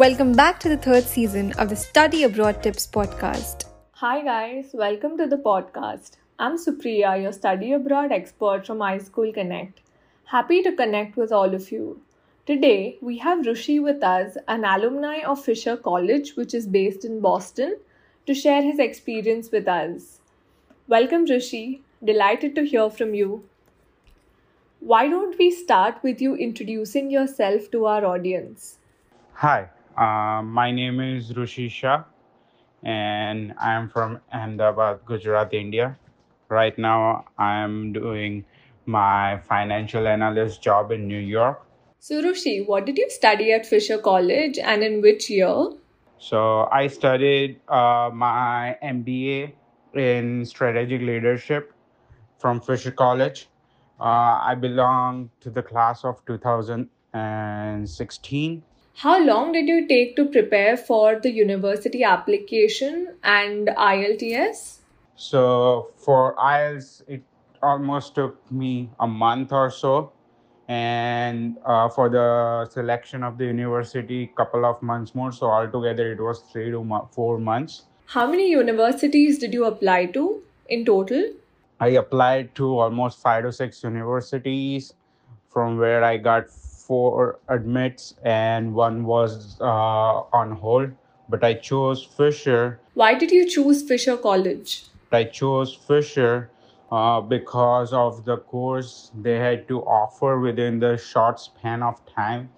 Welcome back to the third season of the Study Abroad Tips podcast. Hi, guys, welcome to the podcast. I'm Supriya, your study abroad expert from iSchool Connect. Happy to connect with all of you. Today, we have Rushi with us, an alumni of Fisher College, which is based in Boston, to share his experience with us. Welcome, Rushi. Delighted to hear from you. Why don't we start with you introducing yourself to our audience? Hi, uh, my name is Rushi Shah, and I am from Ahmedabad, Gujarat, India. Right now, I am doing my financial analyst job in New York. So, Rushi, what did you study at Fisher College and in which year? So, I studied uh, my MBA in strategic leadership from Fisher College. Uh, I belong to the class of 2016. How long did you take to prepare for the university application and IELTS? So for IELTS, it almost took me a month or so, and uh, for the selection of the university, couple of months more. So altogether, it was three to mo- four months. How many universities did you apply to in total? I applied to almost five to six universities, from where I got four admits and one was uh, on hold. But I chose Fisher. Why did you choose Fisher College? I chose Fisher uh, because of the course they had to offer within the short span of time,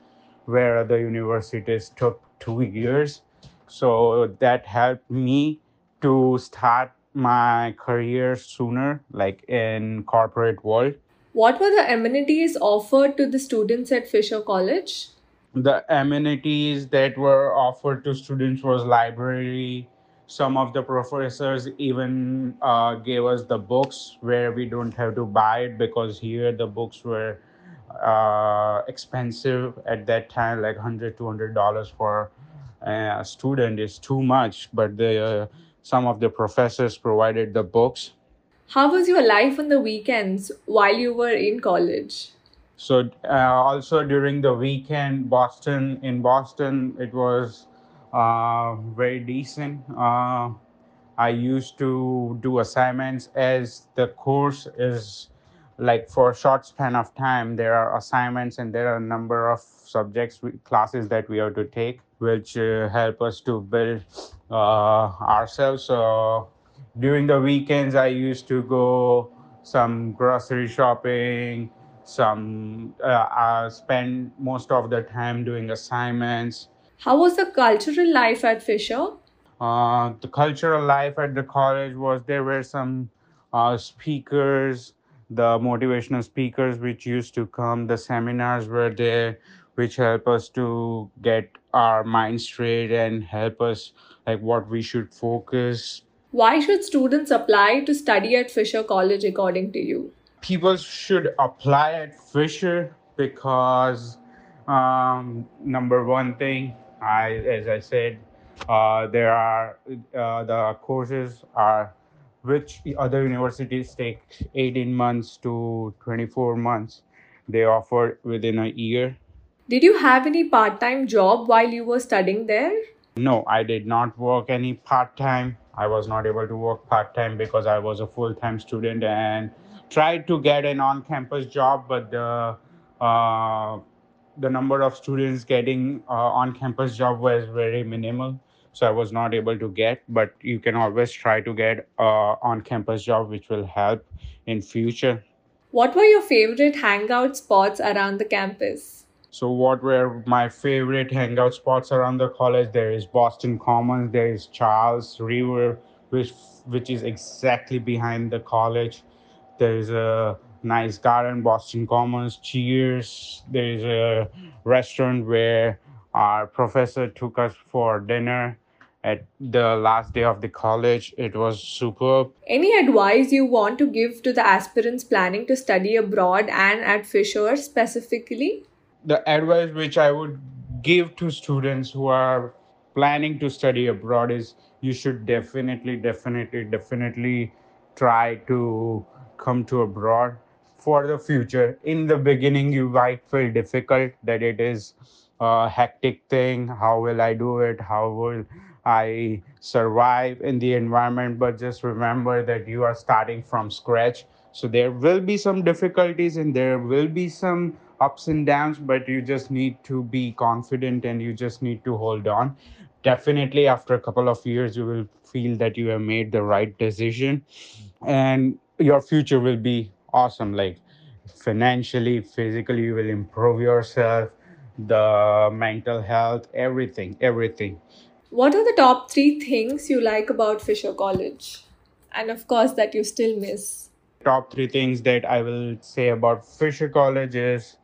where other universities took two years. So that helped me to start my career sooner, like in corporate world. What were the amenities offered to the students at Fisher College? The amenities that were offered to students was library. Some of the professors even uh, gave us the books where we don't have to buy it because here the books were uh, expensive at that time, like 100 200 dollars for a student is too much. But the uh, some of the professors provided the books How was your life on the weekends while you were in college? So uh, also during the weekend, Boston in Boston, it was uh, very decent. Uh, I used to do assignments as the course is like for a short span of time. There are assignments and there are a number of subjects classes that we have to take, which uh, help us to build uh, ourselves. So during the weekends, I used to go some grocery shopping some uh, uh, spend most of the time doing assignments. How was the cultural life at Fisher? uh, the cultural life at the college was there were some uh, speakers. The motivational speakers which used to come the seminars were there which help us to get our mind straight and help us like what we should focus Why should students apply to study at Fisher College according to you? people should apply at Fisher because um, number one thing, I as I said, uh, there are uh, the courses are which other universities take 18 months to 24 months. They offer within a year. Did you have any part time job while you were studying there? No, I did not work any part time. I was not able to work part time because I was a full time student and tried to get an on campus job, but the uh, the number of students getting uh, on campus job was very minimal. So I was not able to get, but you can always try to get uh, on campus job, which will help in future. What were your favorite hangout spots around the campus? So what were my favorite hangout spots around the college? There is Boston Commons, there is Charles River, which which is exactly behind the college. There is a nice garden, Boston Commons, Cheers. There is a restaurant where our professor took us for dinner at the last day of the college. It was superb. Any advice you want to give to the aspirants planning to study abroad and at Fisher specifically? The advice which I would give to students who are planning to study abroad is you should definitely, definitely, definitely try to come to abroad for the future. In the beginning, you might feel difficult that it is a hectic thing. How will I do it? How will I survive in the environment? But just remember that you are starting from scratch. So there will be some difficulties and there will be some ups and downs, but you just need to be confident and you just need to hold on. Definitely, after a couple of years, you will feel that you have made the right decision and your future will be awesome. Like financially, physically, you will improve yourself, the mental health, everything, everything. What are the top three things you like about Fisher College? And of course, that you still miss. Top three things that I will say about Fisher College is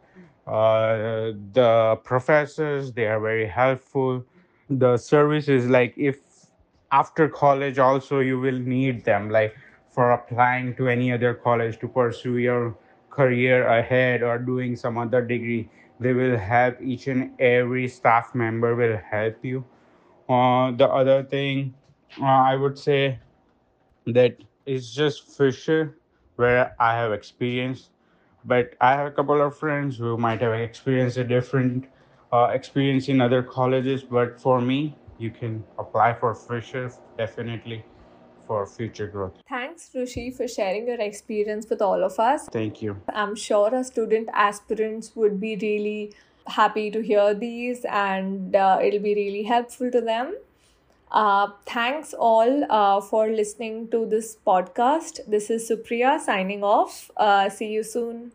uh, the professors, they are very helpful. The service is like if after college also you will need them, like for applying to any other college to pursue your career ahead or doing some other degree, they will help each and every staff member will help you. Uh, the other thing uh, I would say that is just Fisher where I have experience, but I have a couple of friends who might have experienced a different uh, experience in other colleges. But for me, you can apply for Fisher definitely for future growth. Thanks, Rushi, for sharing your experience with all of us. Thank you. I'm sure our student aspirants would be really happy to hear these and uh, it'll be really helpful to them. Uh, thanks all uh, for listening to this podcast. This is Supriya signing off. Uh, see you soon.